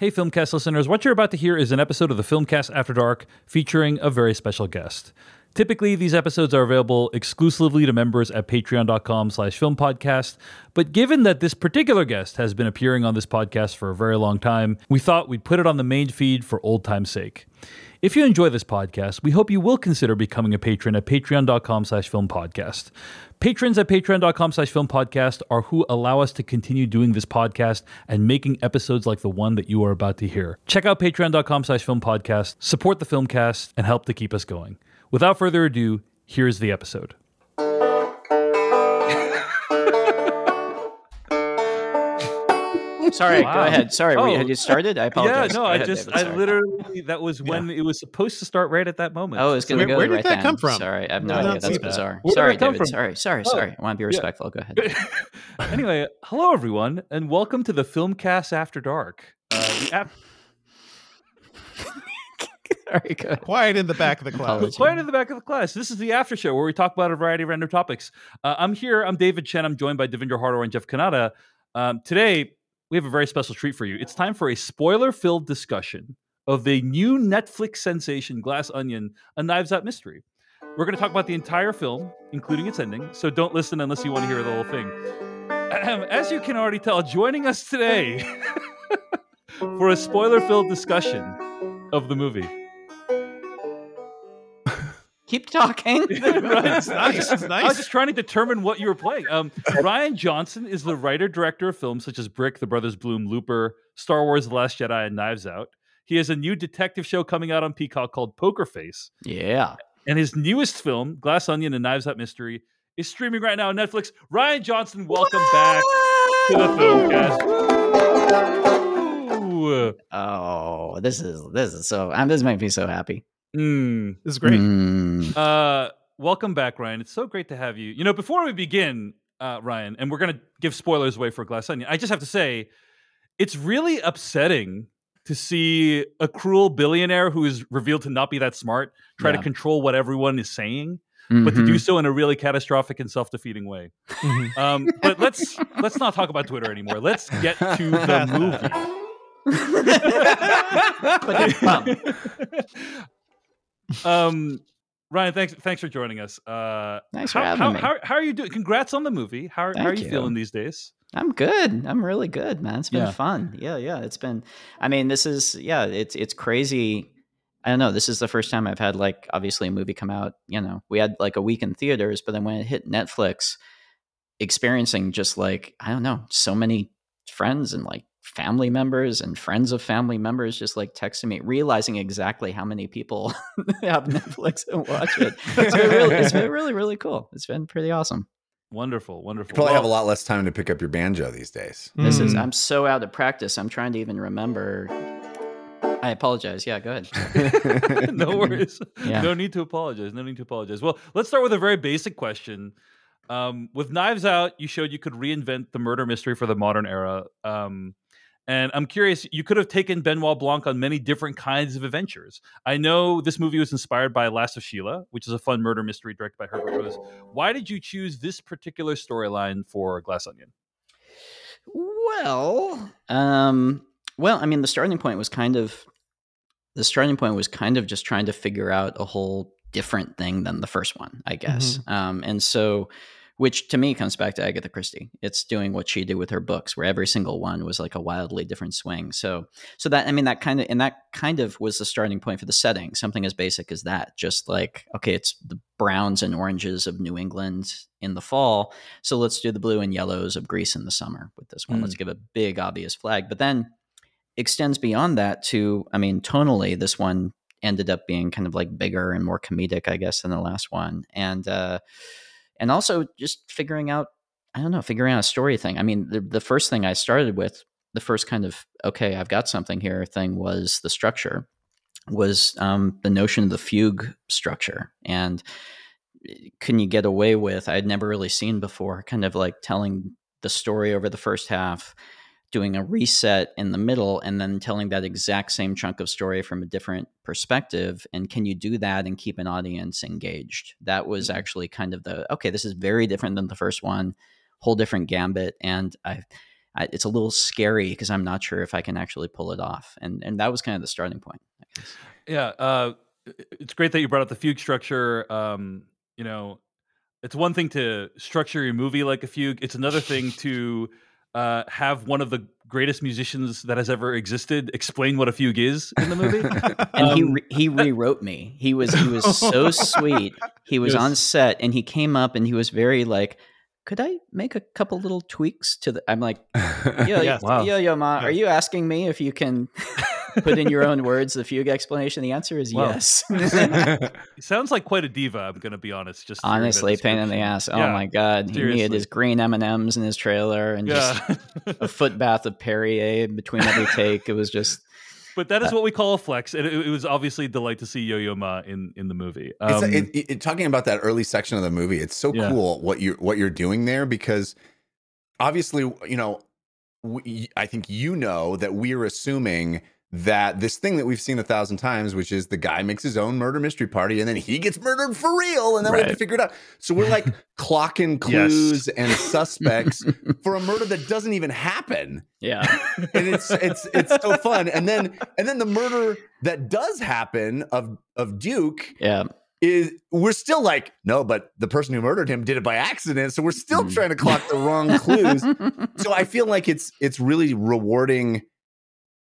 Hey, Filmcast listeners, what you're about to hear is an episode of the Filmcast After Dark featuring a very special guest. Typically, these episodes are available exclusively to members at patreon.com slash filmpodcast, but given that this particular guest has been appearing on this podcast for a very long time, we thought we'd put it on the main feed for old time's sake. If you enjoy this podcast, we hope you will consider becoming a patron at patreon.com slash filmpodcast. Patrons at patreon.com slash filmpodcast are who allow us to continue doing this podcast and making episodes like the one that you are about to hear. Check out patreon.com slash filmpodcast, support the filmcast, and help to keep us going. Without further ado, here's the episode. Sorry, Wow. go ahead. Sorry, we, Oh. had you started? I apologize. Yeah, no, Go I ahead, just, David, I literally, that was when it was supposed to start right at that moment. Oh, it's going to Where- go where did right that then. come from? Sorry, I have no I idea. not That's bizarre. Where did sorry, come David. from? Sorry, sorry, Oh. sorry. I want to be respectful. Go ahead. anyway, hello everyone, and welcome to the Filmcast After Dark. Uh, the ap- Sorry. Quiet in the back of the class. Apologies. Quiet in the back of the class. This is the after show where we talk about a variety of random topics. Uh, I'm here. I'm David Chen. I'm joined by Devindra Hardawar and Jeff Cannata. Um, today, we have a very special treat for you. It's time for a spoiler-filled discussion of the new Netflix sensation, Glass Onion, a Knives Out mystery. We're going to talk about the entire film, including its ending. So don't listen unless you want to hear the whole thing. As you can already tell, joining us today for a spoiler-filled discussion of the movie. Keep talking. right? It's nice. It's I was just trying to determine what you were playing. Um, Rian Johnson is the writer director of films such as Brick, The Brothers Bloom, Looper, Star Wars: The Last Jedi, and Knives Out. He has a new detective show coming out on Peacock called Poker Face, yeah. and his newest film, Glass Onion and Knives Out Mystery, is streaming right now on Netflix. Rian Johnson, welcome back to the filmcast. Ooh. Oh, this is this is so. Um, this makes me so happy. Mm. This is great. Mm. Uh, welcome back, Rian. It's so great to have you. You know, before we begin, uh, Rian, and we're gonna give spoilers away for Glass Onion. I just have to say, it's really upsetting to see a cruel billionaire who is revealed to not be that smart try to control what everyone is saying, but to do Mhm. so in a really catastrophic and self-defeating way. Mhm. Um, but let's let's not talk about Twitter anymore. Let's get to the movie. um, Rian, thanks thanks for joining us. Uh, Thanks for how, having how, me. How, how are you doing? Congrats on the movie. How, how are you, you. feeling these days? I'm good. I'm really good, man. It's been Yeah. fun. Yeah, yeah. It's been. I mean, this is yeah. It's it's crazy. I don't know. This is the first time I've had like obviously a movie come out. You know, we had like a week in theaters, but then when it hit Netflix, experiencing just like I don't know, so many friends and like family members and friends of family members just like texting me, realizing exactly how many people have Netflix and watch it. It's been really, it's been really, really cool. It's been pretty awesome. Wonderful, wonderful. You probably have a lot less time to pick up your banjo these days. This is Mm. I'm so out of practice. I'm trying to even remember. I apologize. Yeah, go ahead. no worries. Yeah. No need to apologize. No need to apologize. Well, let's start with a very basic question. Um, with Knives Out, you showed you could reinvent the murder mystery for the modern era. Um, and I'm curious, you could have taken Benoit Blanc on many different kinds of adventures. I know this movie was inspired by Last of Sheila, which is a fun murder mystery directed by Herbert Ross. Why did you choose this particular storyline for Glass Onion? Well, um, well, I mean, the starting point was kind of the starting point was kind of just trying to figure out a whole different thing than the first one, I guess. Um, and so, which to me comes back to Agatha Christie. It's doing what she did with her books, where every single one was like a wildly different swing. So, so that I mean, that kind of and that kind of was the starting point for the setting. Something as basic as that, just like okay, it's the browns and oranges of New England in the fall. So let's do the blue and yellows of Greece in the summer with this one. Let's give a big obvious flag, but then extends beyond that to, I mean, tonally, this one ended up being kind of like bigger and more comedic, I guess, than the last one, and uh, and also just figuring out, I don't know, figuring out a story thing. I mean, the the first thing I started with, the first kind of okay, I've got something here thing was the structure, was um, the notion of the fugue structure and can you get away with i had never really seen before kind of like telling the story over the first half doing a reset in the middle and then telling that exact same chunk of story from a different perspective and can you do that and keep an audience engaged that was actually kind of the okay this is very different than the first one whole different gambit and i I, it's a little scary because I'm not sure if I can actually pull it off. And and that was kind of the starting point. I guess. Yeah, uh, it's great that you brought up the fugue structure. Um, you know, it's one thing to structure your movie like a fugue. It's another thing to uh, have one of the greatest musicians that has ever existed explain what a fugue is in the movie. and he Um, re- he rewrote me. He was he was so sweet. He was Yes. on set and he came up and he was very like, "Could I make a couple little tweaks to the?" I'm like, "Yo, Yes. Wow. yo, yo, ma, are you asking me if you can put in your own words the fugue explanation?" The answer is Wow. yes. He sounds like quite a diva. I'm going to be honest. Just Honestly, pain in the ass. Oh Yeah, my god, he seriously. needed his green M and M's in his trailer and just a foot bath of Perrier between every take. It was just but that is what we call a flex, and it, it was obviously a delight to see Yo Yo Ma in in the movie. It's, Um, it, it, talking about that early section of the movie, it's so Yeah. cool what you what you're doing there because obviously, you know, we, I think you know that we're assuming that this thing that we've seen a thousand times, which is the guy makes his own murder mystery party and then he gets murdered for real, and then we have to figure it out. So we're like clocking clues and suspects for a murder that doesn't even happen yeah. and it's it's it's so fun. And then and then the murder that does happen of of Duke Yeah. is we're still like no, but the person who murdered him did it by accident, so we're still Mm. trying to clock the wrong clues. So I feel like it's it's really rewarding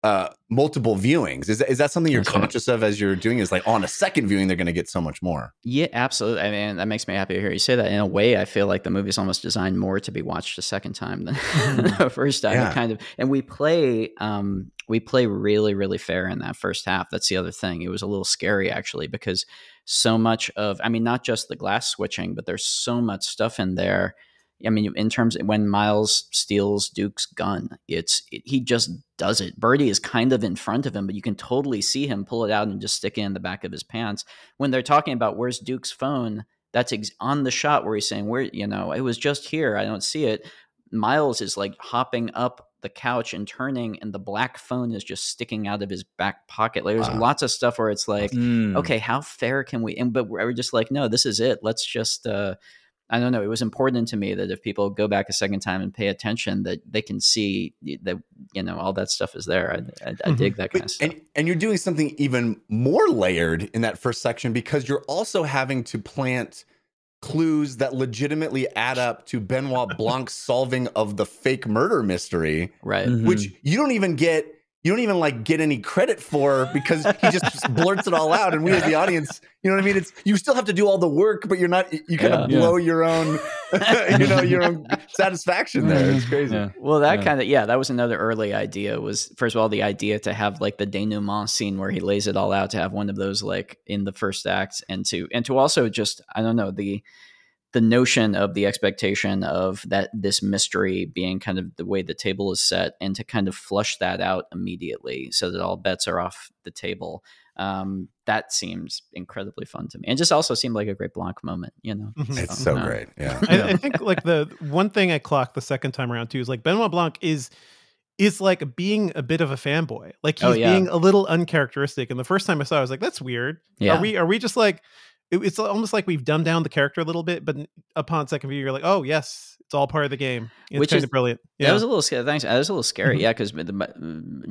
uh multiple viewings is that, is that something you're That's right. conscious of as you're doing is like on a second viewing they're going to get so much more Yeah, absolutely. I mean, that makes me happy to hear you say that. In a way, I feel like the movie's almost designed more to be watched a second time than the first time. Yeah. kind of, and we play, um, we play really, really fair in that first half. That's the other thing. It was a little scary actually because so much of, I mean, not just the glass switching, but there's so much stuff in there. I mean, in terms of when Miles steals Duke's gun, it's it, he just does it. Birdie is kind of in front of him, but you can totally see him pull it out and just stick it in the back of his pants when they're talking about where's Duke's phone, that's ex- on the shot where he's saying, "Where you know it was just here, I don't see it." Miles is like hopping up the couch and turning, and the black phone is just sticking out of his back pocket. Like there's Wow. lots of stuff where it's like, mm. okay, how fair can we? And but we're just like, no, this is it. Let's just. uh I don't know. It was important to me that if people go back a second time and pay attention, that they can see that you know all that stuff is there. I, I, I Mhm. dig that kind of stuff. and and you're doing something even more layered in that first section because you're also having to plant clues that legitimately add up to Benoit Blanc's solving of the fake murder mystery, right. Mhm. which you don't even get you don't even like get any credit for because he just blurts it all out and we as the audience you know what i mean it's you still have to do all the work but you're not you kind of Yeah. blow your own you know your own satisfaction there it's mm-hmm. crazy Yeah. Well, that Yeah. kind of yeah, that was another early idea. Was first of all the idea to have like the denouement scene where he lays it all out to have one of those like in the first act, and to and to also just I don't know the the notion of the expectation of that this mystery being kind of the way the table is set, and to kind of flush that out immediately so that all bets are off the table. Um, that seems incredibly fun to me, and just also seemed like a great Blanc moment. You know, Mhm. it's so uh, great yeah I, I think like the one thing I clocked the second time around too is like Benoit Blanc is is like being a bit of a fanboy. Like he's Oh, yeah. being a little uncharacteristic. And the first time I saw, it, I was like, "That's weird." Yeah. Are we are we just like it- it's almost like we've dumbed down the character a little bit, but upon second view, you're like, "Oh yes, it's all part of the game." It's Which kind is- of brilliant. That Yeah, was a little scary. Thanks. That was a little scary. Mhm. Yeah, because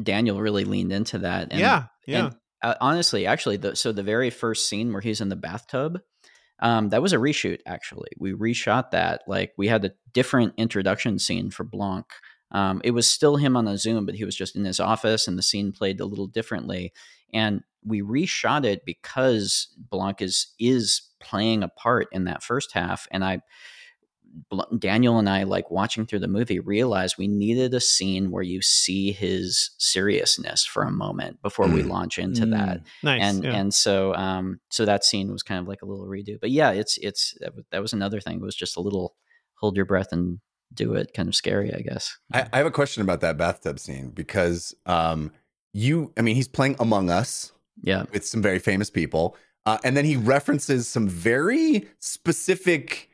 Daniel really leaned into that. And, yeah, yeah. and, uh, honestly, actually, the, so the very first scene where he's in the bathtub, um, that was a reshoot. Actually, we reshot that. Like we had a different introduction scene for Blanc. Um, it was still him on a Zoom, but he was just in his office, and the scene played a little differently. And we reshot it because Blanc is is playing a part in that first half, and I Daniel and I, like watching through the movie, realized we needed a scene where you see his seriousness for a moment before we Mm. launch into that. nice. And yeah. and so um so that scene was kind of like a little redo. But yeah, it's it's that was, that was another thing. It was just a little hold your breath and do it, kind of scary, I guess. I, I have a question about that bathtub scene because um you i mean he's playing among us Yeah, with some very famous people. Uh, and then he references some very specific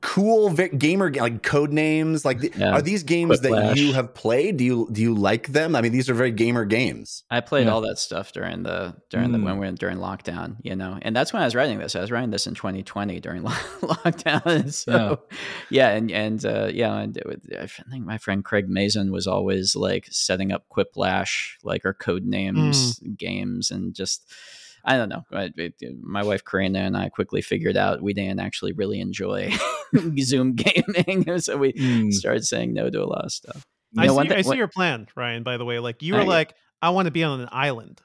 cool vi- gamer like code names like th- Yeah. are these games that Quiplash. you have played do you do you like them i mean these are very gamer games I played Yeah. all that stuff during the during the Mm. when we were during lockdown, you know, and that's when I was writing this. I was writing this in 2020 during lo- lockdown. So yeah, and and uh, yeah, and it would- I think my friend Craig Mazin was always like setting up Quiplash, like our code names games, and just I don't know. I- it- My wife Karina and I quickly figured out we didn't actually really enjoy Zoom gaming, so we Mm. started saying no to a lot of stuff. I know, see, one thi- I see one- your plan, Rian. By the way, like you were I- like, I want to be on an island.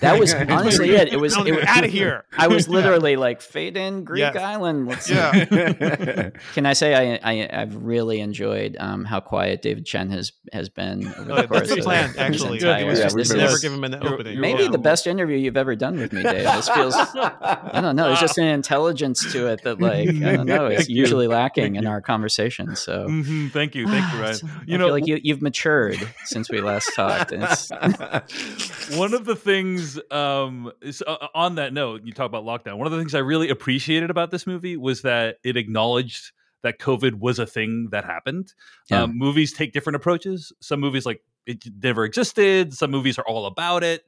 That was honestly it. It was, it was out of here. I was literally like fade in Greek Yes. island. Let's Yeah. Can I say I, I I've really enjoyed um, how quiet David Chen has has been over Oh, the course that's the of plan, actually. entire- Yeah, just we've to been- never give him an opening. maybe Yeah. the best interview you've ever done with me, Dave. This feels I don't know. There's just an intelligence to it that like I don't know. It's you. usually lacking Thank in you. our conversation. So. Mhm. Thank you, thank you, Rian. So You I know, feel like you, you've matured since we last talked. One of the things um is, uh, on that note you talk about lockdown one of the things i really appreciated about this movie was that it acknowledged that covid was a thing that happened. Yeah. um, movies take different approaches. Some movies like it never existed. Some movies are all about it.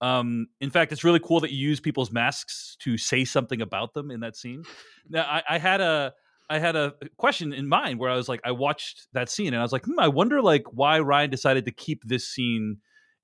Um, in fact it's really cool that you use people's masks to say something about them in that scene. Now i, I had a I had a question in mind where I was like, I watched that scene and I was like, hmm, I wonder like why Rian decided to keep this scene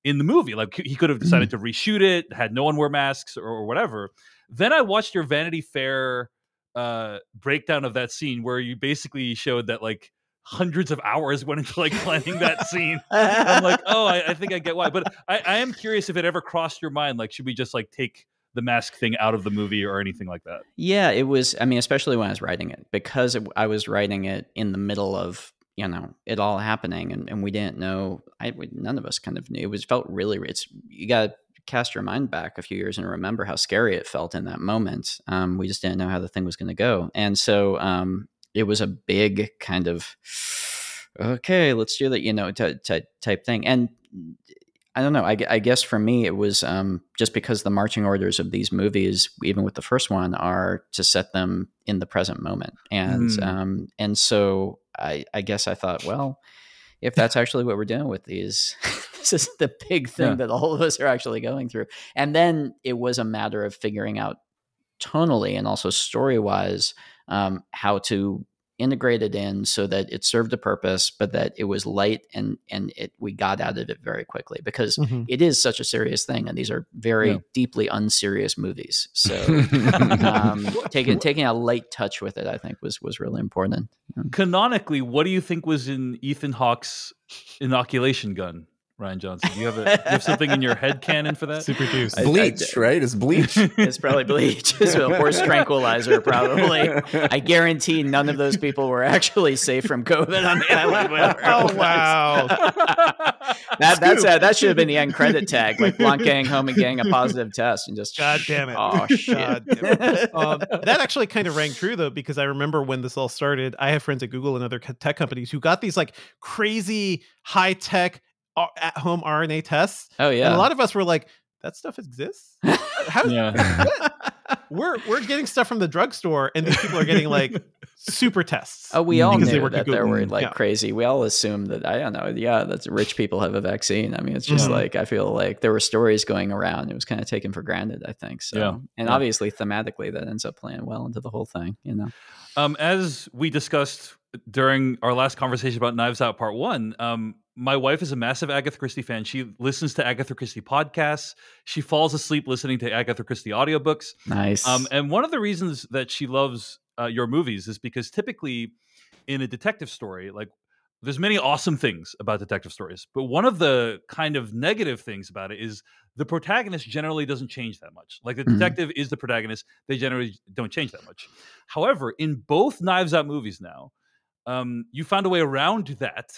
in the movie. Like he could have decided to reshoot it, had no one wear masks or, or whatever. Then I watched your Vanity Fair uh, breakdown of that scene where you basically showed that like hundreds of hours went into like planning that scene. I'm like, oh, I, I think I get why. But I, I am curious if it ever crossed your mind, like, should we just like take the mask thing out of the movie or anything like that? Yeah, it was. I mean, especially when I was writing it, because it, I was writing it in the middle of you know it all happening, and, and we didn't know. I we- none of us kind of knew. It was felt really. It's you got to cast your mind back a few years and remember how scary it felt in that moment. Um, we just didn't know how the thing was going to go, and so um, it was a big kind of okay, let's do that. You know, ty- ty- type thing, and I don't know. I, I guess for me, it was um, just because the marching orders of these movies, even with the first one, are to set them in the present moment, and Mm. um, and so I, I guess I thought, well, if that's actually what we're doing with these, this is the big thing Yeah. that all of us are actually going through. And then it was a matter of figuring out tonally and also story wise um, how to integrate it in so that it served a purpose, but that it was light and and it we got out of it very quickly because Mhm. it is such a serious thing, and these are very Yeah. deeply unserious movies. So um, taking taking a light touch with it, I think, was was really important. Canonically, what do you think was in Ethan Hawke's inoculation gun, Rian Johnson? Do you have, a, you have something in your head canon for that? Super juice. I- bleach right it's bleach It's probably bleach. It's a horse tranquilizer, probably. I guarantee none of those people were actually safe from COVID on the island. Oh, wow. that that's a, that should have been the end credit tag, like Blanc getting home and getting a positive test, and just God damn it. Oh shit! God damn it. um, that actually kind of rang true though, because I remember when this all started. I have friends at Google and other tech companies who got these like crazy high tech at home RNA tests, oh yeah, and a lot of us were like, "That stuff exists." How? Yeah. We're we're getting stuff from the drugstore, and these people are getting like super tests. Oh, we all because they knew that there were Google. like Yeah. crazy. We all assumed that I don't know. Yeah, that rich people have a vaccine. I mean, it's just Mhm. like I feel like there were stories going around. It was kind of taken for granted. I think so. Yeah. And Yeah. obviously, thematically, that ends up playing well into the whole thing. You know. Um, as we discussed during our last conversation about Knives Out Part One, um, my wife is a massive Agatha Christie fan. She listens to Agatha Christie podcasts. She falls asleep listening to Agatha Christie audiobooks. Nice. Um, and one of the reasons that she loves uh, your movies is because typically in a detective story, like there's many awesome things about detective stories, but one of the kind of negative things about it is the protagonist generally doesn't change that much. Like the Mhm. detective is the protagonist; they generally don't change that much. However, in both Knives Out movies now, um, you found a way around that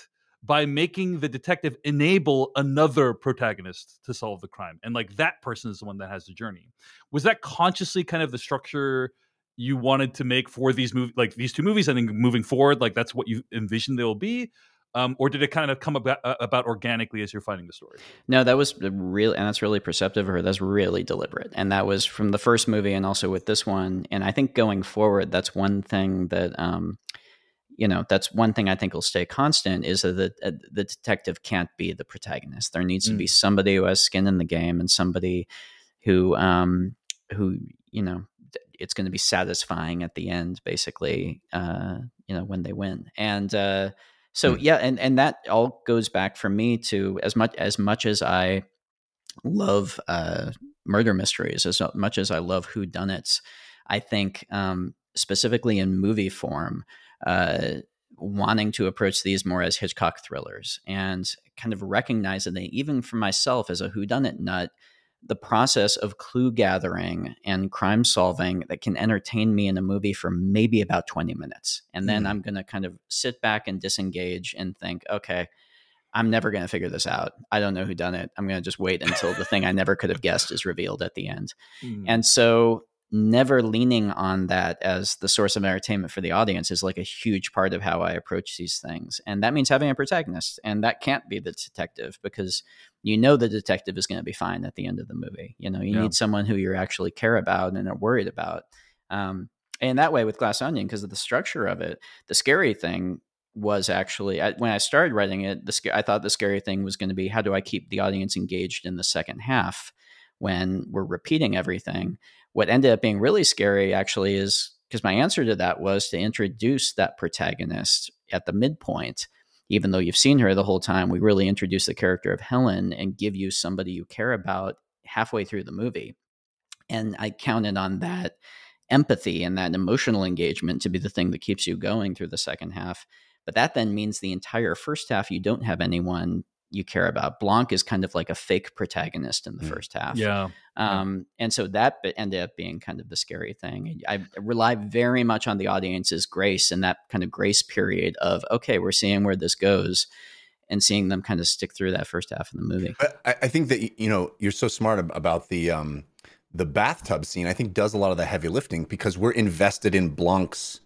by making the detective enable another protagonist to solve the crime, and like that person is the one that has the journey. Was that consciously kind of the structure? you wanted to make for these movies like these two movies and then moving forward like that's what you envisioned they will be um, or did it kind of come about, uh, about organically as you're finding the story? No, that was real, and that's really perceptive of her. That's really deliberate, and that was from the first movie, and also with this one. And I think going forward, that's one thing that. Um, you know that's one thing I think will stay constant is that the, uh, the detective can't be the protagonist. There needs mm. to be mm. somebody who has skin in the game and somebody who um, who you know it's going to be satisfying at the end, basically. Uh, you know when they win, and uh, so mm. yeah, and and that all goes back for me to as much as much as I love uh, murder mysteries, as much as I love who whodunits. I think um, specifically in movie form uh, wanting to approach these more as Hitchcock thrillers and kind of recognizing that even for myself as a whodunit nut, the process of clue gathering and crime solving that can entertain me in a movie for maybe about 20 minutes. And then mm. I'm going to kind of sit back and disengage and think, okay, I'm never going to figure this out. I don't know who done it. I'm going to just wait until the thing I never could have guessed is revealed at the end. Mm. And so never leaning on that as the source of entertainment for the audience is like a huge part of how I approach these things. And that means having a protagonist. And that can't be the detective because you know the detective is going to be fine at the end of the movie. You know, you yeah. need someone who you actually care about and are worried about. Um, and that way with Glass Onion, because of the structure of it, the scary thing was actually I, when I started writing it, the I thought the scary thing was going to be how do I keep the audience engaged in the second half when we're repeating everything what ended up being really scary actually is because my answer to that was to introduce that protagonist at the midpoint. Even though you've seen her the whole time we really introduce the character of helen and give you somebody you care about halfway through the movie. And i counted on that empathy and that emotional engagement to be the thing that keeps you going through the second half. But that then means the entire first half you don't have anyone you care about. Blanc is kind of like a fake protagonist in the mm. first half. Yeah. Um. And so that ended up being kind of the scary thing. I rely very much on the audience's grace and that kind of grace period of, okay, we're seeing where this goes and seeing them kind of stick through that first half of the movie. I, I think that, you know, you're so smart about the, um, the bathtub scene, I think does a lot of the heavy lifting because we're invested in Blanc's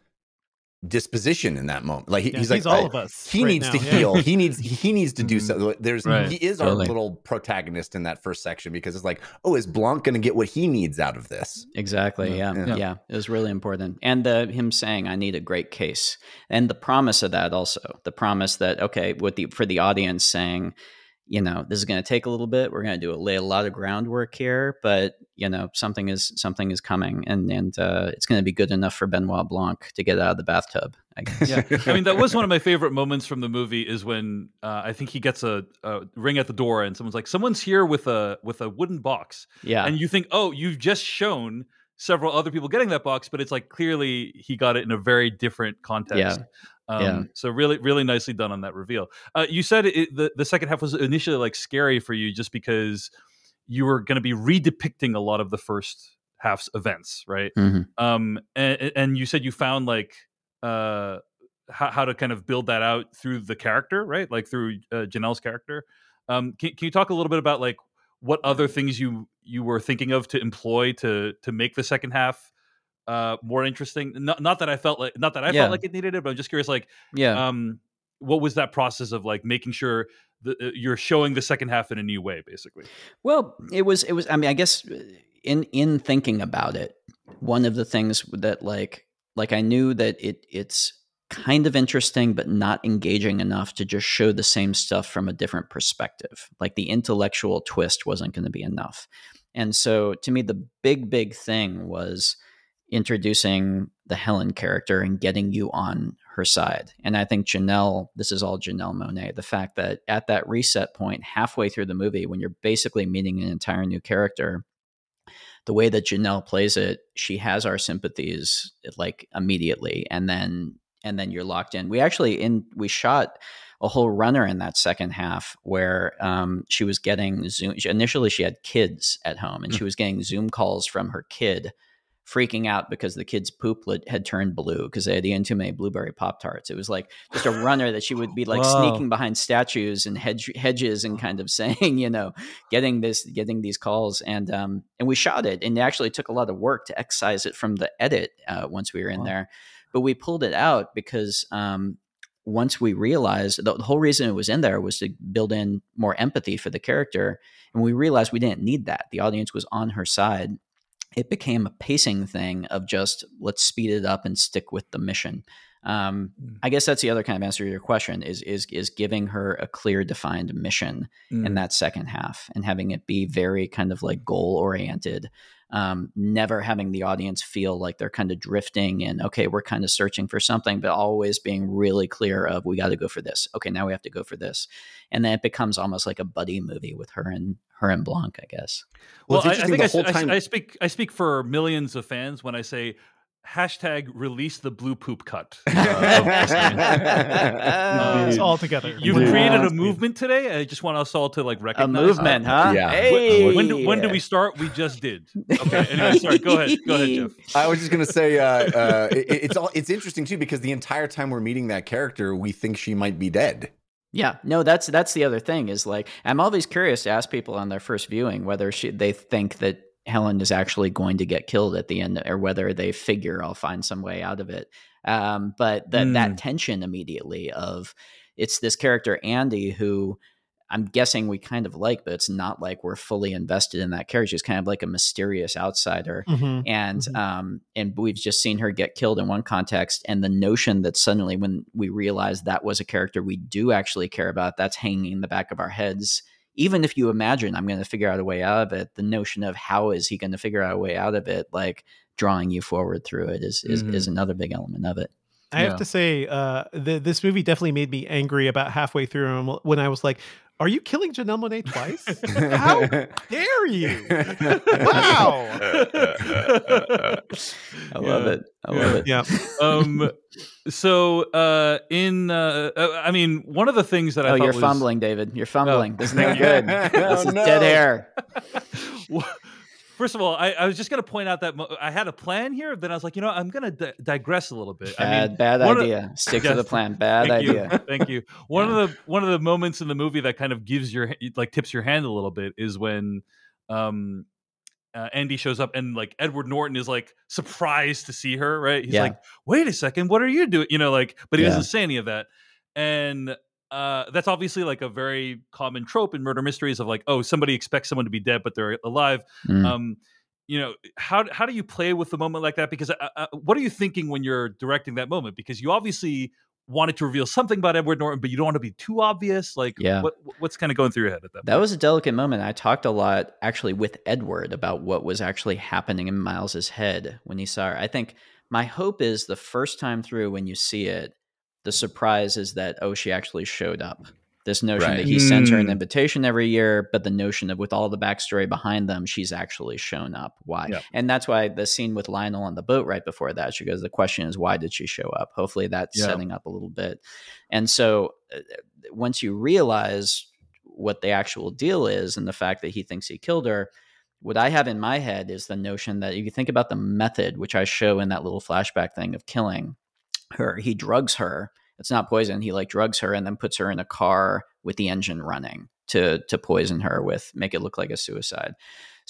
disposition in that moment. Like he, yeah, he's, he's like all of us. He right needs now. to yeah. heal. He needs he needs to do mm-hmm. something. There's right. he is totally. our little protagonist in that first section because it's like, oh, is Blanc going to get what he needs out of this? Exactly. Yeah. Yeah. yeah. It was really important. And the him saying, "I need a great case," and the promise of that also, the promise that okay, with the for the audience saying you know this is going to take a little bit we're going to do a, lay a lot of groundwork here but you know something is something is coming and and uh, it's going to be good enough for benoit blanc to get out of the bathtub i guess. Yeah. I mean that was one of my favorite moments from the movie is when uh, i think he gets a, a, ring at the door and someone's like someone's here with a with a wooden box. Yeah. And you think oh you've just shown several other people getting that box but it's like clearly he got it in a very different context. yeah um, yeah. So really, really nicely done on that reveal. Uh, you said it, the the second half was initially like scary for you just because you were going to be redepicting a lot of the first half's events, right? Mm-hmm. Um, and, and you said you found like uh, how, how to kind of build that out through the character, right? Like through uh, Janelle's character. Um, can, can you talk a little bit about like what other things you you were thinking of to employ to to make the second half uh more interesting not, not that i felt like not that i yeah. felt like it needed it but i'm just curious like yeah. um what was that process of like making sure that uh, you're showing the second half in a new way basically? Well it was it was i mean i guess uh, in in thinking about it one of the things that like like i knew that it it's kind of interesting but not engaging enough to just show the same stuff from a different perspective. Like the intellectual twist wasn't going to be enough. And so to me the big big thing was introducing the Helen character and getting you on her side. And I think Janelle, this is all Janelle Monáe, the fact that at that reset point, halfway through the movie, when you're basically meeting an entire new character, the way that Janelle plays it, she has our sympathies like immediately. And then and then you're locked in. We actually in we shot a whole runner in that second half where um, she was getting Zoom. Initially, she had kids at home, and mm. she was getting Zoom calls from her kid freaking out because the kid's poop had turned blue because they had eaten too many blueberry pop tarts. It was like just a runner that she would be like Whoa. sneaking behind statues and hedge, hedges and kind of saying, you know, getting this, getting these calls, and um, and we shot it, and it actually took a lot of work to excise it from the edit uh, once we were in wow. there, but we pulled it out because um, once we realized the, the whole reason it was in there was to build in more empathy for the character, and we realized we didn't need that. The audience was on her side. It became a pacing thing of just let's speed it up and stick with the mission. Um, Mm. I guess that's the other kind of answer to your question is is is giving her a clear defined mission in Mm. that second half and having it be very kind of like goal oriented. Um, never having the audience feel like they're kind of drifting and okay, we're kind of searching for something, but always being really clear of we got to go for this. Okay, now we have to go for this, and then it becomes almost like a buddy movie with her and her and Blanc, I guess. Well, Well, it's I, I think I, the whole s- I s- time. I speak I speak for millions of fans when I say hashtag release the blue poop cut. uh, of this thing. Uh, it's all together. You've Yeah. created a movement today. I just want us all to like recognize a recognize movement, that. huh? Yeah. Hey, When do, when do we start? We just did. Okay. Anyway, sorry. Go ahead. Go ahead, Jeff. I was just gonna say, uh, uh, it, it's all it's interesting too because the entire time we're meeting that character, we think she might be dead. Yeah, no, that's that's the other thing is like I'm always curious to ask people on their first viewing whether she, they think that Helen is actually going to get killed at the end or whether they figure I'll find some way out of it. Um, but that Mm. that tension immediately of it's this character Andy who I'm guessing we kind of like, but it's not like we're fully invested in that character. She's kind of like a mysterious outsider Mhm. and Mhm. um and we've just seen her get killed in one context and the notion that suddenly when we realize that was a character we do actually care about that's hanging in the back of our heads even if you imagine i'm going to figure out a way out of it the notion of how is he going to figure out a way out of it like drawing you forward through it is is, Mhm. is another big element of it I Yeah. have to say, uh, the, this movie definitely made me angry about halfway through when I was like, "Are you killing Janelle Monae twice? How dare you?" Wow. i love Yeah. it i love it Yeah. um so uh in uh uh, i mean one of the things that i oh you're was, fumbling david you're fumbling this is no good Oh, this is no. dead air Well, First of all, I, I was just going to point out that mo- I had a plan here. Then I was like, you know, I'm going to di- digress a little bit. I bad mean, bad idea stick to the plan bad thank idea You, thank you. One of the one of the moments in the movie that kind of gives your like tips your hand a little bit is when um uh, Andy shows up and like Edward Norton is like surprised to see her, right? He's Yeah. like, "Wait a second, what are you doing?" You know, like, but he Yeah. doesn't say any of that. And uh, that's obviously like a very common trope in murder mysteries of like, oh, somebody expects someone to be dead, but they're alive. Mm. Um, you know, how how do you play with the moment like that? Because uh, uh, what are you thinking when you're directing that moment? Because you obviously wanted to reveal something about Edward Norton, but you don't want to be too obvious. Like, Yeah. what what's kind of going through your head at that? That point? was a delicate moment. I talked a lot actually with Edward about what was actually happening in Miles's head when he saw her. I think my hope is the first time through when you see it, the surprise is that oh, she actually showed up. This notion Right. that he sends her an Mm. invitation every year, but the notion of with all the backstory behind them, she's actually shown up. Why? Yeah. And that's why the scene with Lionel on the boat right before that, she goes, the question is, why did she show up? Hopefully that's Yeah. setting up a little bit. And so uh, once you realize what the actual deal is and the fact that he thinks he killed her, what I have in my head is the notion that if you think about the method, which I show in that little flashback thing of killing her, he drugs her. It's not poison. He like drugs her and then puts her in a car with the engine running to to poison her with, make it look like a suicide.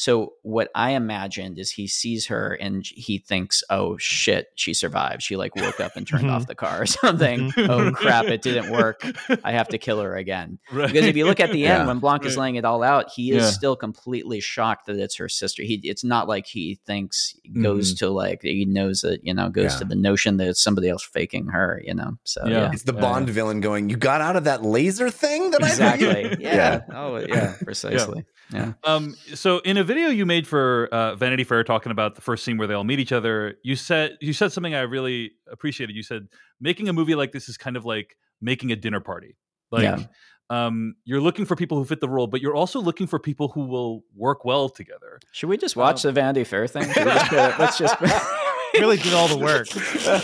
So what I imagined is he sees her and he thinks, "Oh shit, she survived. She like woke up and turned off mm-hmm. the car or something. Mm-hmm. oh crap, it didn't work. I have to kill her again." right. Because if you look at the end Yeah. when Blanc is laying it all out, he is Yeah. still completely shocked that it's her sister. He it's not like he thinks goes mm-hmm. to like he knows that you know goes Yeah. to the notion that it's somebody else faking her. You know, so Yeah. yeah, It's the Yeah, Bond villain going, "You got out of that laser thing that I exactly. made?" Yeah. Oh yeah, precisely. Yeah. Um, so in a video you made for uh, Vanity Fair talking about the first scene where they all meet each other, you said you said something I really appreciated. You said making a movie like this is kind of like making a dinner party. Like Yeah. um, you're looking for people who fit the role, but you're also looking for people who will work well together. Should we just watch Um, the Vanity Fair thing? Just put- let's just. Really did all the work.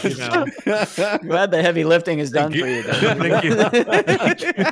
You know. Glad the heavy lifting is done Thank for you. you. Thank you.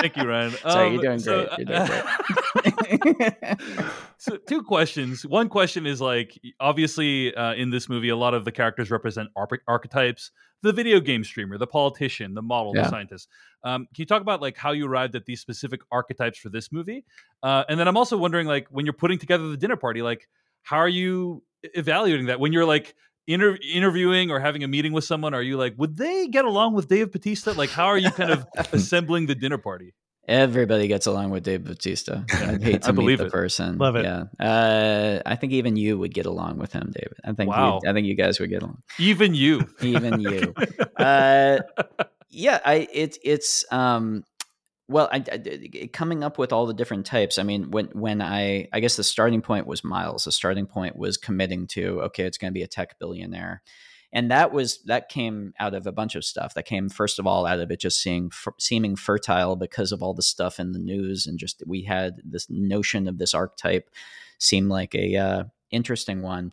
Thank you, Rian. Sorry, Um, you're doing so, great. You're doing great. So two questions one question is like obviously uh, in this movie a lot of the characters represent arch- archetypes the video game streamer the politician the model Yeah. the scientist um, can you talk about like how you arrived at these specific archetypes for this movie uh, and then i'm also wondering like when you're putting together the dinner party like how are you evaluating that when you're like inter- interviewing or having a meeting with someone, are you like, would they get along with Dave Bautista? Like, how are you kind of assembling the dinner party? Everybody gets along with Dave Bautista. I'd hate to I meet believe the it. person. Love it. Yeah, uh, I think even you would get along with him, David. I think. Wow. You, I think you guys would get along. Even you. Even you. uh, yeah, I it's it's um well, I, I- coming up with all the different types. I mean, when when I I guess the starting point was Miles. The starting point was committing to okay, it's going to be a tech billionaire, and that was that came out of a bunch of stuff. That came first of all out of it just seeing f- seeming fertile because of all the stuff in the news and just we had this notion of this archetype seemed like a uh, interesting one.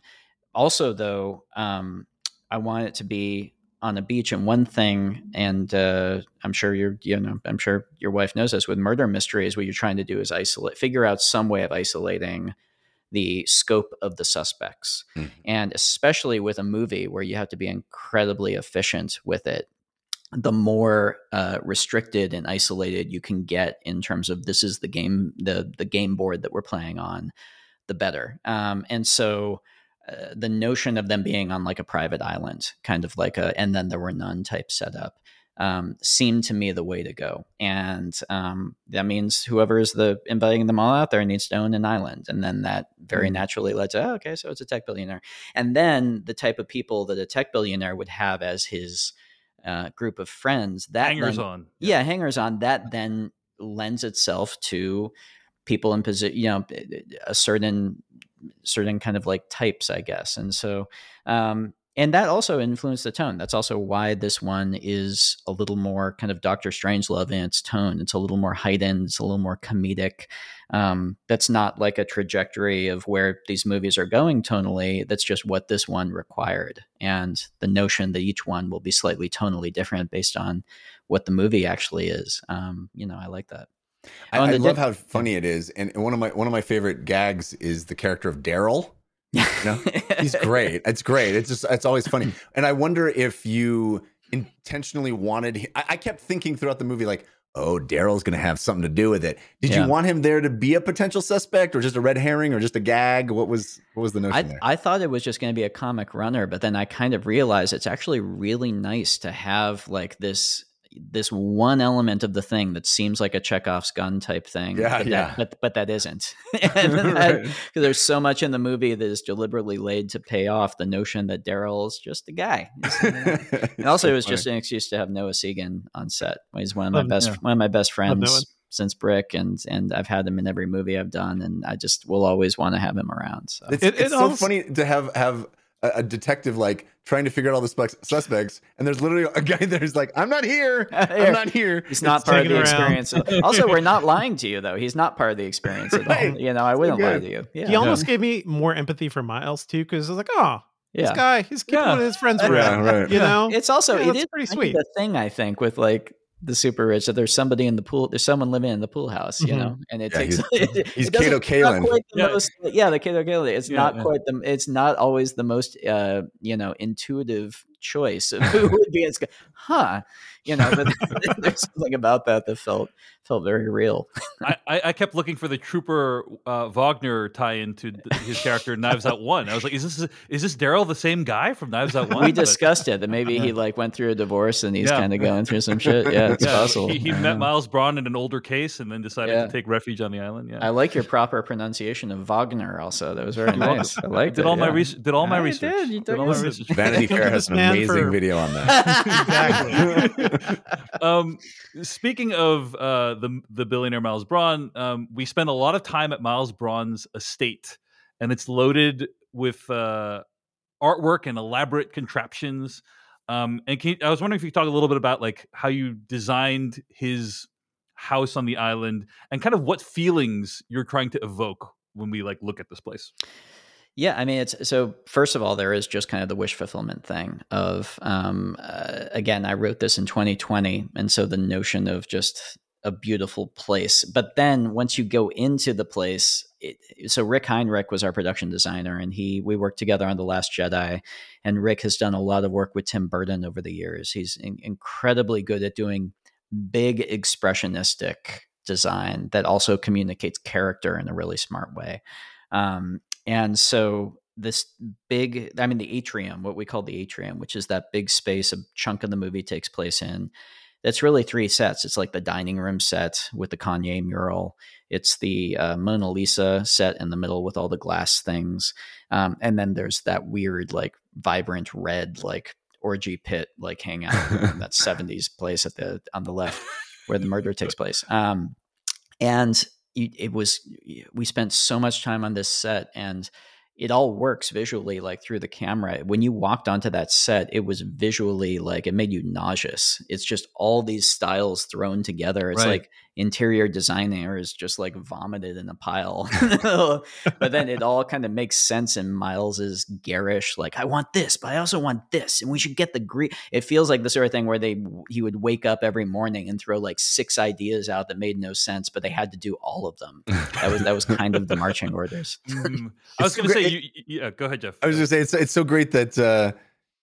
Also, though, um, I want it to be on a beach and one thing and uh, i'm sure you're you know i'm sure your wife knows this with murder mysteries what you're trying to do is isolate figure out some way of isolating the scope of the suspects Mhm. and especially with a movie where you have to be incredibly efficient with it the more uh, restricted and isolated you can get in terms of this is the game the the game board that we're playing on the better um, and so uh, the notion of them being on like a private island, kind of like a and then there were none type setup, um, seemed to me the way to go. And um, that means whoever is the inviting them all out there needs to own an island, and then that very Mm. naturally led to oh, okay, so it's a tech billionaire, and then the type of people that a tech billionaire would have as his uh, group of friends that Hangers then- on. yeah, hangers on that then lends itself to people in position you know a certain certain kind of like types i guess and so um and that also influenced the tone. That's also why this one is a little more kind of dr Strangelove in its tone. It's a little more heightened. It's a little more comedic. Um that's not like a trajectory of where these movies are going tonally. That's just what this one required. And the notion that each one will be slightly tonally different based on what the movie actually is. Um, you know, I like that. I, I love di- how funny it is, and one of my one of my favorite gags is the character of Daryl. No, He's great. It's great. It's just it's always funny, and I wonder if you intentionally wanted. I, I kept thinking throughout the movie, like, oh, Daryl's going to have something to do with it. Did Yeah. you want him there to be a potential suspect, or just a red herring, or just a gag? What was what was the notion I, there? I thought it was just going to be a comic runner, but then I kind of realized it's actually really nice to have like this this one element of the thing that seems like a Chekhov's gun type thing. Yeah, but yeah. That, but but that isn't. and that- there's so much in the movie that is deliberately laid to pay off the notion that Daryl's just a guy. And also, So it was funny. just an excuse to have Noah Segan on set. He's one of my Love- best yeah. one of my best friends since Brick, and and I've had him in every movie I've done, and I just will always want to have him around. So It's, It- it's it so almost- funny to have have a, a detective like trying to figure out all the specs, suspects, and there's literally a guy there's like, I'm not here. I'm not here. He's not part of the around. experience. also, we're not lying to you though. He's not part of the experience at all. You know, I wouldn't lie to you. He Yeah, almost gave me more empathy for Miles too, because I was like, oh, this guy, he's keeping Yeah. one of his friends Yeah, around. right. You know, It's also Yeah, it that's is pretty sweet. the thing I think with like the super rich that there's somebody in the pool there's someone living in the pool house you Mhm. know and it Yeah, takes he's- it, he's it Kato it's Kaelin. the Yeah. most yeah the Kato Kaelin it's Yeah, not yeah. quite the it's not always the most uh you know intuitive choice of who would be as good. huh you know but there's something about that that felt felt very real I, I, I kept looking for the Trooper uh, Wagner tie-in to his character in Knives Out One. I was like, is this is this Daryl the same guy from Knives Out One? we But- discussed it that maybe he like went through a divorce and he's Yeah. kind of going through some shit yeah it's yeah, possible he, he met know. Miles Bron in an older case and then decided Yeah. to take refuge on the island. Yeah, I like your proper pronunciation of Wagner. Also, that was very nice. I I liked did it, all my yeah. research. Did all my Yeah, research. did, you all my research. Vanity Fair has this an man, amazing for- video on that. exactly. um, speaking of uh, the the billionaire Miles Bron, um, we spend a lot of time at Miles Bron's estate, and it's loaded with uh, artwork and elaborate contraptions. Um, and can you, I was wondering if you could talk a little bit about like how you designed his house on the island and kind of what feelings you're trying to evoke when we like look at this place. Yeah, I mean, it's so. First of all, there is just kind of the wish fulfillment thing of, um, uh, again, I wrote this in 2020, and so the notion of just a beautiful place. But then once you go into the place, it, so Rick Heinrichs was our production designer, and he we worked together on the Last Jedi, and Rick has done a lot of work with Tim Burton over the years. He's in, incredibly good at doing big expressionistic design that also communicates character in a really smart way. Um, and so this big i mean the atrium what we call the atrium which is that big space a chunk of the movie takes place in that's really three sets. It's like the dining room set with the kanye mural. It's the uh, mona lisa set in the middle with all the glass things. Um, and then there's that weird like vibrant red like orgy pit like hangout that 70s place at the on the left where the murder takes place. Um, and it was we spent so much time on this set and it all works visually like through the camera. When you walked onto that set it was visually like it made you nauseous. It's just all these styles thrown together. It's right. like interior designers just like vomited in a pile. But then it all kind of makes sense in miles's garish like i want this but i also want this and we should get the green it feels like the sort of thing where they he would wake up every morning and throw like six ideas out that made no sense but they had to do all of them. That was that was kind of the marching orders. Mm, i was going to say you, yeah go ahead jeff. I was going to say it's, it's so great that uh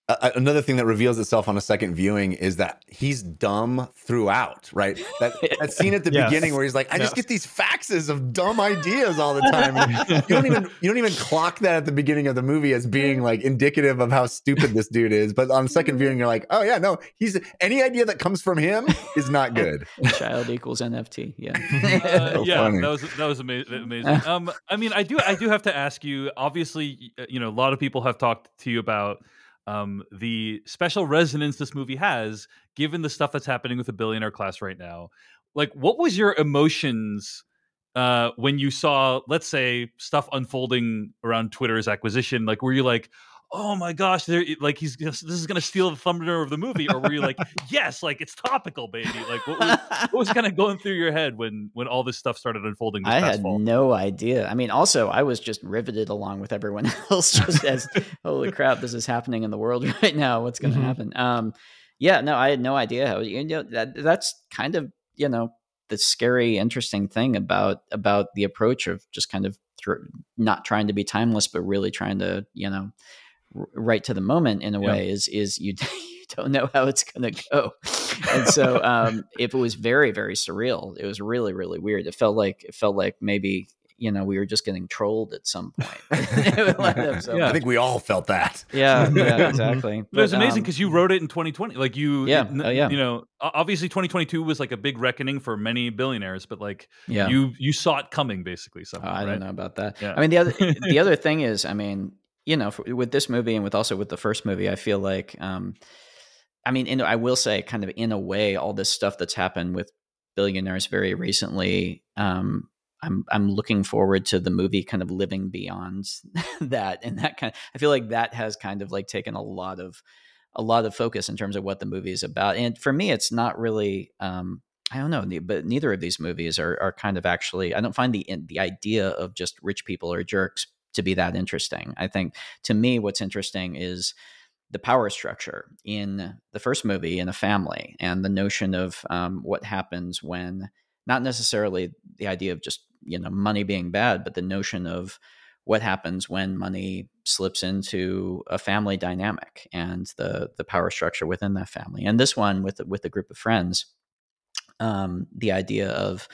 uh, another thing that reveals itself on a second viewing is that he's dumb throughout, right? That that scene at the yes. beginning where he's like, "I just get these faxes of dumb ideas all the time." you don't even you don't even clock that at the beginning of the movie as being like indicative of how stupid this dude is. But on second viewing, you're like, "Oh yeah, no, he's any idea that comes from him is not good." Child equals NFT. Yeah, uh, so yeah, funny. that was that was amazing. amazing. Um, I mean, I do I do have to ask you. Obviously, you know, a lot of people have talked to you about um, the special resonance this movie has, given the stuff that's happening with the billionaire class right now. Like, what was your emotions uh, when you saw, let's say, stuff unfolding around Twitter's acquisition? Like, were you like, oh my gosh, like he's this is gonna steal the thunder of the movie, or were you like, yes, like it's topical, baby? Like what was, what was kind of going through your head when when all this stuff started unfolding? I had fall? no idea. I mean, also I was just riveted along with everyone else, just as holy crap, this is happening in the world right now. What's going to mm-hmm. happen? Um, yeah, no, I had no idea how. You know, that that's kind of you know the scary, interesting thing about about the approach of just kind of not trying to be timeless, but really trying to you know right to the moment in a yeah. way is is you you don't know how it's going to go. And so um if it was very very surreal. It was really really weird. It felt like it felt like maybe you know we were just getting trolled at some point. So yeah. i think we all felt that. Yeah yeah exactly. But, it was amazing because um, you wrote it in 2020 like you yeah. oh, yeah. you know obviously 2022 was like a big reckoning for many billionaires but like yeah. you you saw it coming basically somehow, oh, i right? don't know about that. Yeah. i mean the other the other thing is i mean you know, with this movie and with also with the first movie, I feel like, um, I mean, in, I will say, kind of in a way, all this stuff that's happened with billionaires very recently. Um, I'm I'm looking forward to the movie kind of living beyond that, and that kind. Of, I feel like that has kind of like taken a lot of a lot of focus in terms of what the movie is about. And for me, it's not really. Um, I don't know, but neither of these movies are are kind of actually. I don't find the the idea of just rich people or jerks to be that interesting. I think to me, what's interesting is the power structure in the first movie in a family and the notion of um, what happens when not necessarily the idea of just you know money being bad but the notion of what happens when money slips into a family dynamic and the the power structure within that family and this one with with a group of friends um, the idea of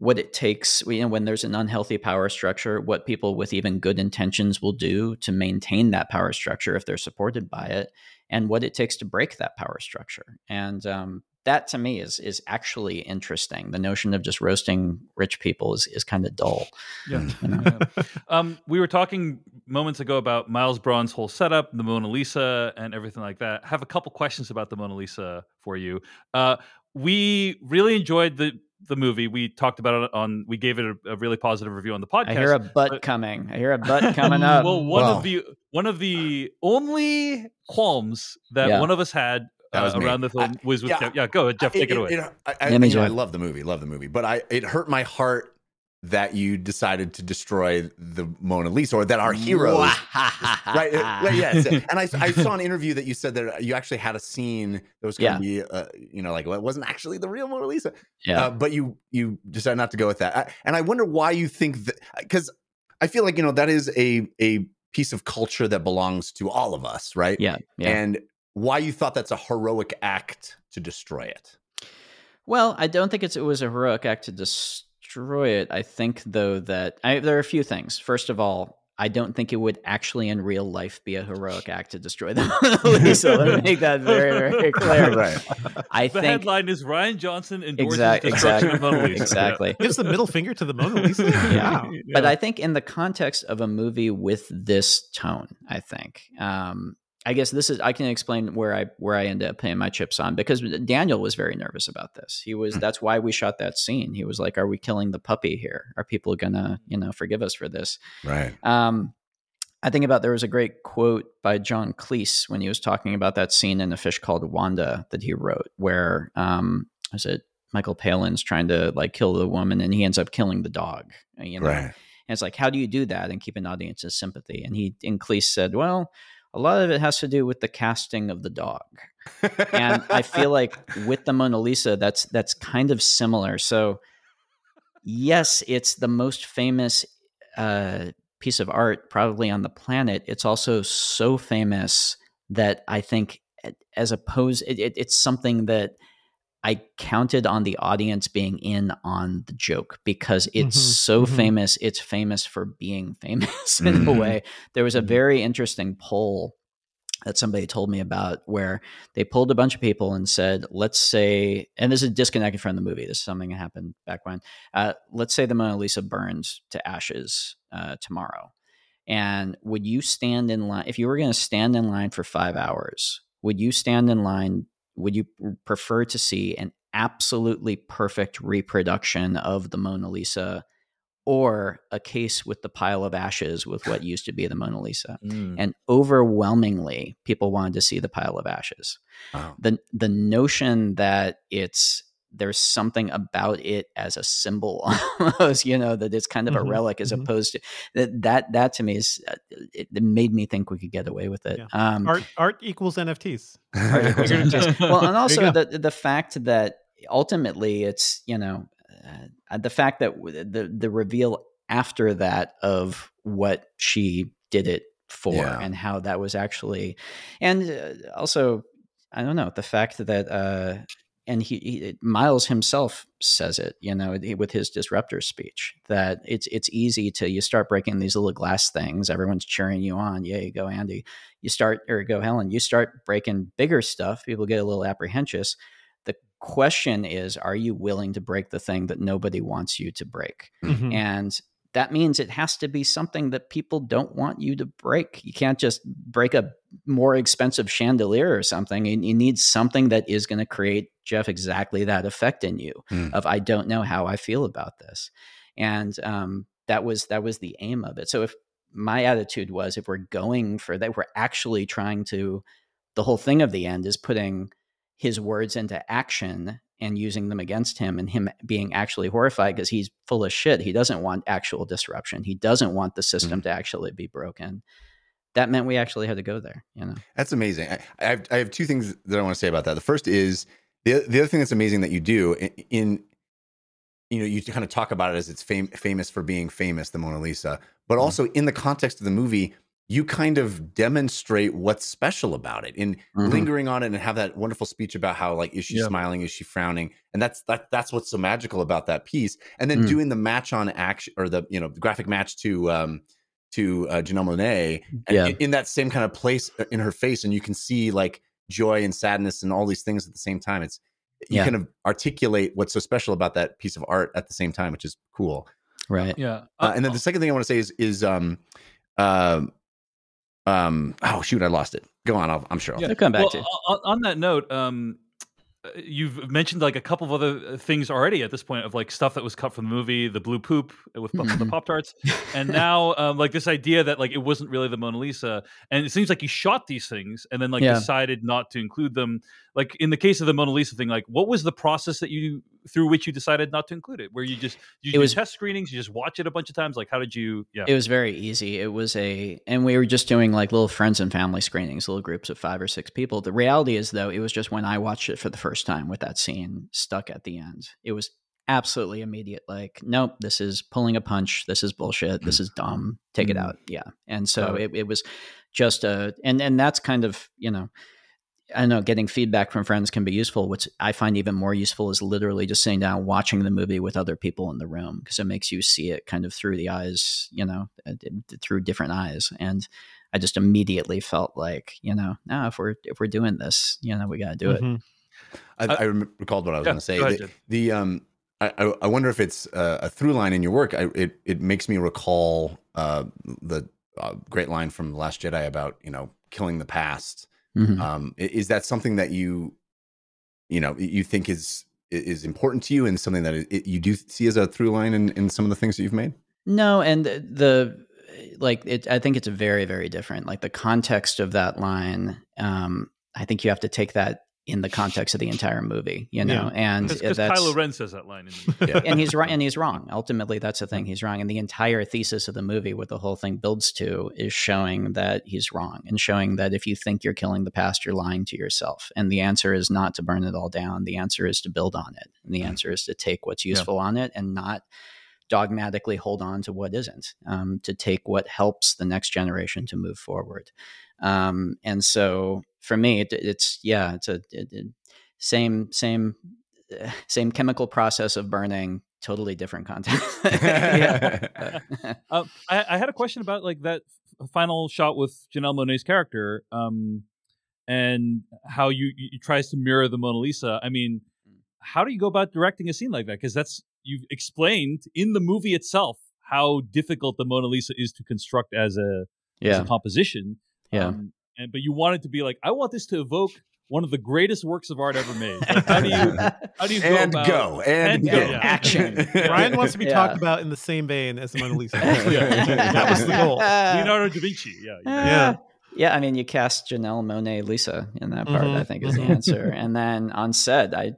what it takes you know when there's an unhealthy power structure what people with even good intentions will do to maintain that power structure if they're supported by it and what it takes to break that power structure. And um, that to me is is actually interesting. The notion of just roasting rich people is, is kind of dull yeah, you know? yeah. Um, we were talking moments ago about Miles Bron's whole setup the mona lisa and everything like that. I have a couple questions about the mona lisa for you. Uh, we really enjoyed the the movie. We talked about it on. We gave it a, a really positive review on the podcast. I hear a butt but, coming. I hear a butt coming up. well, one of the one of the only qualms that yeah. one of us had uh, around the film I, was with yeah, yeah, go ahead, Jeff. Take it, it away. It, I, I, you know, I love the movie. Love the movie, but I it hurt my heart that you decided to destroy the Mona Lisa or that our heroes right, right yes and I, I saw an interview that you said that you actually had a scene that was going to yeah. be uh, you know like well, it wasn't actually the real Mona Lisa yeah. uh, but you you decided not to go with that. I, and I wonder why you think that because I feel like you know that is a a piece of culture that belongs to all of us right? Yeah, yeah. and why you thought that's a heroic act to destroy it. Well I don't think it's it was a heroic act to destroy destroy it. I think though that I, there are a few things. First of all, I don't think it would actually in real life be a heroic act to destroy the Mona Lisa. Let me make that very, very clear. right. I The think headline is Rian Johnson endorses Exact- destruction exactly. of Mona Lisa. exactly. Gives the middle finger to the Mona Lisa. Yeah. Wow. But I think in the context of a movie with this tone, I think um, I guess this is I can explain where I where I ended up putting my chips on because Daniel was very nervous about this. He was that's why we shot that scene. He was like, "Are we killing the puppy here? Are people gonna you know forgive us for this?" Right. Um, I think about there was a great quote by John Cleese when he was talking about that scene in A Fish Called Wanda that he wrote, where um, is it Michael Palin's trying to like kill the woman and he ends up killing the dog. You know, Right. and it's like, how do you do that and keep an audience's sympathy? And he, and Cleese said, well, a lot of it has to do with the casting of the dog. And I feel like with the Mona Lisa, that's that's kind of similar. So, yes, it's the most famous uh, piece of art probably on the planet. It's also so famous that I think, as opposed, it, it, it's something that I counted on the audience being in on the joke because it's Mhm, so mhm. famous. It's famous for being famous in a Mhm. way. There was a Mhm. very interesting poll that somebody told me about where they pulled a bunch of people and said, let's say, and this is disconnected from the movie. This is something that happened back when. Uh, let's say the Mona Lisa burns to ashes uh, tomorrow. And would you stand in line, if you were going to stand in line for five hours, would you stand in line? Would you prefer to see an absolutely perfect reproduction of the Mona Lisa or a case with the pile of ashes with what used to be the Mona Lisa? Mm. and overwhelmingly people wanted to see the pile of ashes Wow. the the notion that it's there's something about it as a symbol almost you know that it's kind of Mhm, a relic as mhm. opposed to that that that to me is uh, it, it made me think we could get away with it Yeah. um Art art equals NFTs. art equals NFTs. well and also the the fact that ultimately it's you know uh, the fact that the the reveal after that of what she did it for Yeah. and how that was actually and uh, also i don't know the fact that uh and he, he miles himself says it you know with his disruptor speech that it's it's easy to you start breaking these little glass things everyone's cheering you on you go andy. You start or go helen you start breaking bigger stuff people get a little apprehensive the question is are you willing to break the thing that nobody wants you to break? Mhm. and that means it has to be something that people don't want you to break. You can't just break a more expensive chandelier or something. You, you need something that is going to create Jeff exactly that effect in you Mm. of I don't know how I feel about this, and um, that was that was the aim of it. So if my attitude was if we're going for that, we're actually trying to. The whole thing of the end is putting his words into action and using them against him and him being actually horrified because he's full of shit. He doesn't want actual disruption. He doesn't want the system to actually be broken. That meant we actually had to go there, you know. That's amazing. I, I have I have two things that I want to say about that. The first is the the other thing that's amazing that you do in, in you know you kind of talk about it as it's fam- famous for being famous, the Mona Lisa, but Mhm. also in the context of the movie, you kind of demonstrate what's special about it in Mhm. lingering on it and have that wonderful speech about how like is she Yeah. smiling, is she frowning, and that's that that's what's so magical about that piece. And then Mm. doing the match on action or the you know the graphic match to um to uh, Janelle Monáe Yeah. in, in that same kind of place uh, in her face and you can see like joy and sadness and all these things at the same time it's you Yeah. kind of articulate what's so special about that piece of art at the same time which is cool Right. Yeah. uh, and then the second thing i want to say is is um um um oh shoot i lost it go on I'll, i'm sure I'll Yeah. Come back well, to. on, on that note, um, you've mentioned like a couple of other things already at this point of like stuff that was cut from the movie, the blue poop with the Mhm. Pop Tarts, and now um, like this idea that like it wasn't really the Mona Lisa, and it seems like you shot these things and then like Yeah. decided not to include them. Like in the case of the Mona Lisa thing, like what was the process that you through which you decided not to include it? Where you just you It was- test screenings, you just watch it a bunch of times. Like how did you? Yeah. It was very easy. It was a, and we were just doing like little friends and family screenings, little groups of five or six people. The reality is, though, it was just when I watched it for the first time with that scene stuck at the end. It was absolutely immediate. Like, nope, this is pulling a punch. This is bullshit. This is dumb. Take it Mm. out. Yeah. And so it, it was just a, and and that's kind of you know I know getting feedback from friends can be useful. What I find even more useful is literally just sitting down, watching the movie with other people in the room because it makes you see it kind of through the eyes, you know, uh, through different eyes. And I just immediately felt like, you know, now if we're if we're doing this, you know, we got to do Mhm. it. I, Uh, I recalled what I was yeah, going to say. go ahead, the, the, um, I, I I wonder if it's uh, a through line in your work. I, it it makes me recall uh, the uh, great line from the Last Jedi about you know killing the past. Mhm. Um, is that something that you you know you think is is important to you and something that it, you do see as a through line in, in some of the things that you've made? No, and the like it I think it's very very different. Like the context of that line um I think you have to take that in the context of the entire movie, you know. And Because that's Kylo Ren says that line. In the Yeah. and he's right and he's wrong. Ultimately that's the thing. He's wrong and the entire thesis of the movie what the whole thing builds to is showing that he's wrong and showing that if you think you're killing the past you're lying to yourself. And the answer is not to burn it all down. The answer is to build on it. And the answer is to take what's useful on it and not dogmatically hold on to what isn't, um, to take what helps the next generation to move forward. Um, and so for me, it, it's yeah, it's a it, same same uh, same chemical process of burning, totally different content. Um, I, I had a question about like that final shot with Janelle Monae's character, um, and how you, you tries to mirror the Mona Lisa. I mean, how do you go about directing a scene like that? Because that's you've explained in the movie itself how difficult the Mona Lisa is to construct as a as yeah, a composition. Yeah. Um, and but you wanted to be like, I want this to evoke one of the greatest works of art ever made. Like, how do you how do you go and about go and, and go. go, yeah. Action. Rian wants to be Yeah. talked about in the same vein as the Mona Lisa. Yeah. that was the goal. Leonardo da Vinci? Yeah, yeah. Yeah. Yeah, I mean, you cast Janelle Monet Lisa in that part, I Mhm. think is the answer. and then on set, I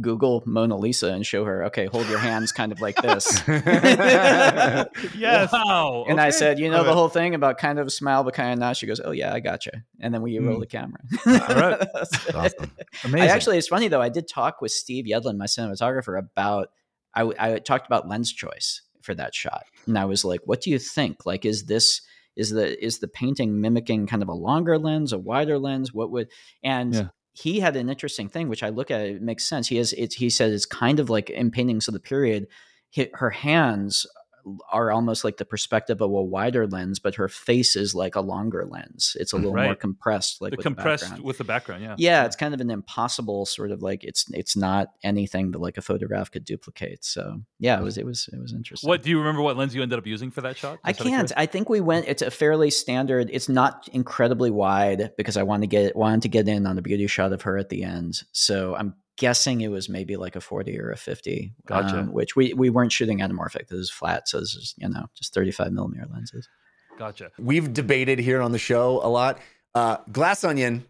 Google Mona Lisa and show her, okay, hold your hands kind of like this. Yes. Wow. And I said, you know Love the it. whole thing about kind of smile but kind of not. She goes, oh yeah, I gotcha. And then we roll Mm. the camera. All right. awesome. amazing. I actually, it's funny though. I did talk with Steve Yedlin, my cinematographer, about. I, I talked about lens choice for that shot, and I was like, "What do you think? Like, is this is the is the painting mimicking kind of a longer lens, a wider lens? What would?" And Yeah. He had an interesting thing, which I look at. It makes sense. He has. He said it's kind of like in paintings of the period. Her hands are almost like the perspective of a wider lens, but her face is like a longer lens. It's a little more compressed, like the with compressed background with the background. Yeah. yeah it's kind of an impossible sort of like it's it's not anything that like a photograph could duplicate so yeah it was it was it was interesting What do you remember? What lens you ended up using for that shot? I Just of can't. I think we went. It's a fairly standard. It's not incredibly wide because I wanted to get wanted to get in on the beauty shot of her at the end. So I'm guessing it was maybe like a 40 or a 50. Gotcha. um, which we we weren't shooting anamorphic. This is flat, so this is you know just 35 millimeter lenses. Gotcha. We've debated here on the show a lot. Uh, Glass Onion,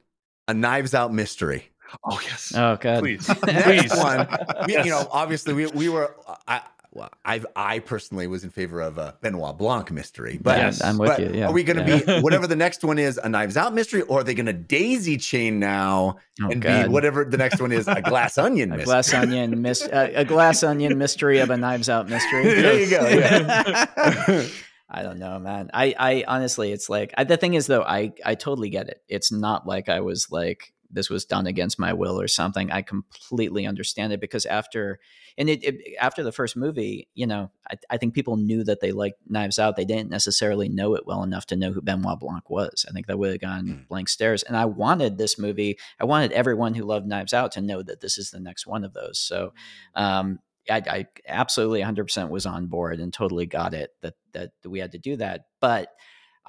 a Knives Out mystery. Oh yes. Oh god. Please. Please. one, we, Yes. you know, obviously we we were. I, well, I I personally was in favor of a Benoit Blanc mystery, but Yes. I'm with but you. Yeah. are we going to yeah. be whatever the next one is, a Knives Out mystery, or are they going to daisy chain now Oh, and God. be whatever the next one is, a Glass Onion a mystery? glass onion mis- uh, a glass onion mystery of a knives out mystery There you go, yeah. i don't know man i i honestly it's like I, the thing is though i i totally get it it's not like i was like this was done against my will or something i completely understand it because after and it, it after the first movie you know I, I think people knew that they liked knives out they didn't necessarily know it well enough to know who benoit blanc was i think that would have gone Mm. blank stares and i wanted this movie i wanted everyone who loved knives out to know that this is the next one of those so um, I, I absolutely 100% was on board and totally got it that that we had to do that. But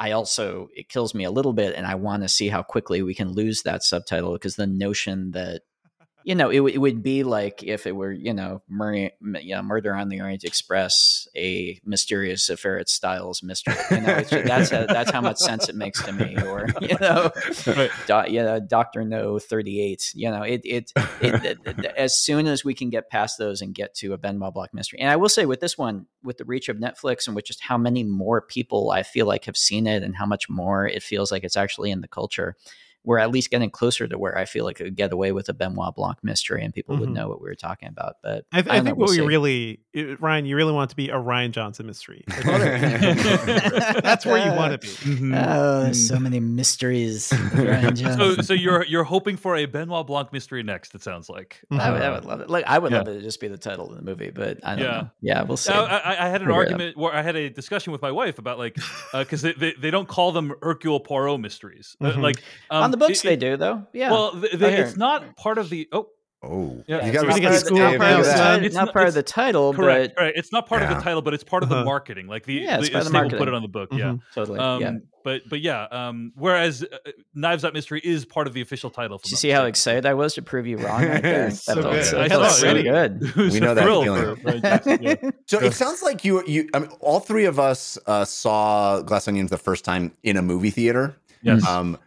I also it kills me a little bit, and I want to see how quickly we can lose that subtitle because the notion that you know it, w- it would be like if it were you know murder, you know, murder on the Orient Express, a Mysterious Affair at Styles mystery. You know, that's how, that's how much sense it makes to me. Or you know, Right. do, you know, Doctor No thirty eight. You know, it it, it, it- it- as soon as we can get past those and get to a Benoit Blanc mystery. And I will say with this one, with the reach of Netflix and with just how many more people I feel like have seen it and how much more it feels like it's actually in the culture. We're at least getting closer to where I feel like it would get away with a Benoit Blanc mystery and people would Mhm. know what we were talking about. But I, th- I I think know, what we'll we see. really, uh, Rian, you really want to be a Rian Johnson mystery. That's where you want to be. Mhm. Oh, there's so many mysteries. Rian So, so you're you're hoping for a Benoit Blanc mystery next? It sounds like. Mhm. I would, I would love it. Like I would Yeah. love it to just be the title of the movie, but I don't Yeah. know. Yeah, we'll see. Uh, I, I- I had an Figure it out. argument where I had a discussion with my wife about like because they, they, they don't call them Hercule Poirot mysteries. Uh, Mhm. like um, On the books, it- they do though. Yeah. Well, th- I th- it's not part of the. Oh, Oh, Yeah, you got to part of the- not part of the title. It's It's not not- part of the title, correct. but Right. It's not part of the title, but it's part of the Uh-huh. marketing. Like the, Yeah, it's the the they will put it on the book. Yeah. Mhm. totally. Um, yeah. But but yeah. Um, whereas uh, Knives Out Mystery is part of the official title. if Did you see how excited I was to prove you wrong right there? It's that so felt good. so, I that felt so really- good. It We know that feeling. for Rian yeah. So it sounds like you you I mean, all three of us uh, saw Glass Onions the first time in a movie theater. Yes. Um,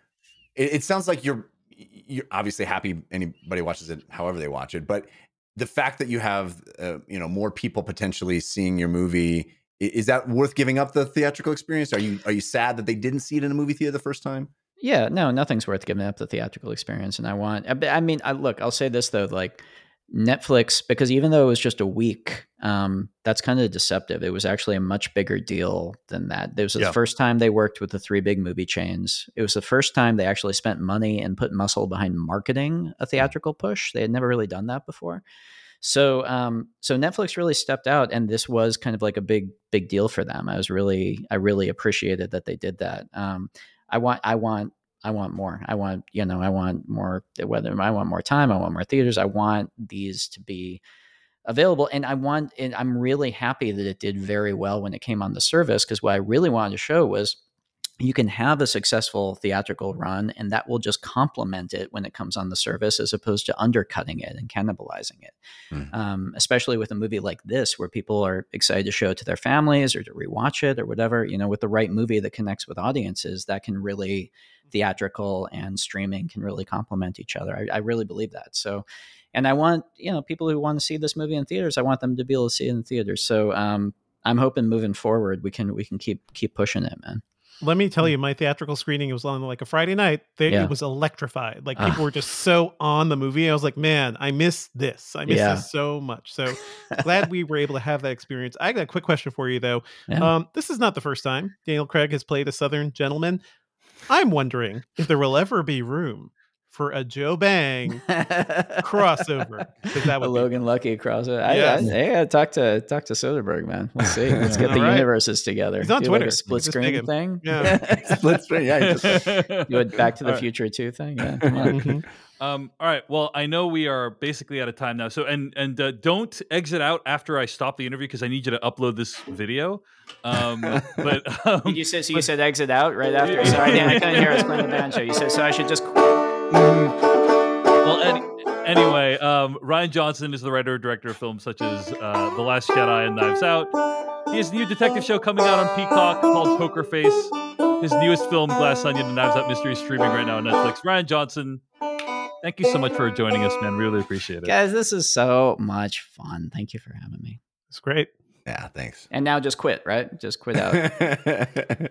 it, it sounds like you're you're obviously happy anybody watches it however they watch it, but the fact that you have uh, you know more people potentially seeing your movie is that worth giving up the theatrical experience? Are you are you sad that they didn't see it in a movie theater the first time? Yeah, no, nothing's worth giving up the theatrical experience. And I want, I- mean, I, look, I'll say this though, like Netflix, because even though it was just a week, um, that's kind of deceptive. It was actually a much bigger deal than that. It was the first time they worked with the three big movie chains. It was the first time they actually spent money and put muscle behind marketing a theatrical push. They had never really done that before. So, um, so Netflix really stepped out, and this was kind of like a big, big deal for them. I was really, I really appreciated that they did that. Um, I want, I want, I want more. I want, you know, I want more. Whether I want more time, I want more theaters. I want these to be available, and I want. And I'm really happy that it did very well when it came on the service because what I really wanted to show was you can have a successful theatrical run and that will just complement it when it comes on the service as opposed to undercutting it and cannibalizing it. Mhm. um, especially with a movie like this where people are excited to show it to their families or to rewatch it or whatever you know with the right movie that connects with audiences that can really theatrical and streaming can really complement each other. I, I really believe that. So and i want you know people who want to see this movie in theaters i want them to be able to see it in theaters. So um, i'm hoping moving forward we can we can keep keep pushing it man Let me tell you, my theatrical screening it was on like a Friday night. They, Yeah. It was electrified. Like Ah. people were just so on the movie. I was like, man, I miss this. I miss Yeah. this so much. So glad we were able to have that experience. I got a quick question for you though. Yeah. Um, this is not the first time Daniel Craig has played a Southern gentleman. I'm wondering if there will ever be room for a Joe Bang crossover. 'cause that a would be- Logan Lucky crossover. I, Yes. I, I gotta talk to talk to Soderbergh, man. Let's see. Let's get the All right. universes together. He's on Do like Twitter. a split Just screen thing. Yeah. Split screen, yeah. you just- Do a Back to the All right. Future two thing. Yeah. come on. Mhm. Um, all right. Well, I know we are basically out of time now. So, and and uh, don't exit out after I stop the interview because I need you to upload this video. Um, but um, you say so? You said exit out right after. Sorry, I, didn't- I couldn't hear us playing the band show. You said so. I should just. Well, any, anyway, um, Rian Johnson is the writer and director of films such as uh, The Last Jedi and Knives Out. He has a new detective show coming out on Peacock called Poker Face. His newest film, Glass Onion and Knives Out Mystery, is streaming right now on Netflix. Rian Johnson, thank you so much for joining us, man. Really appreciate it. Guys, this is so much fun. Thank you for having me. It's great. yeah, thanks. And now just quit, right? Just quit out.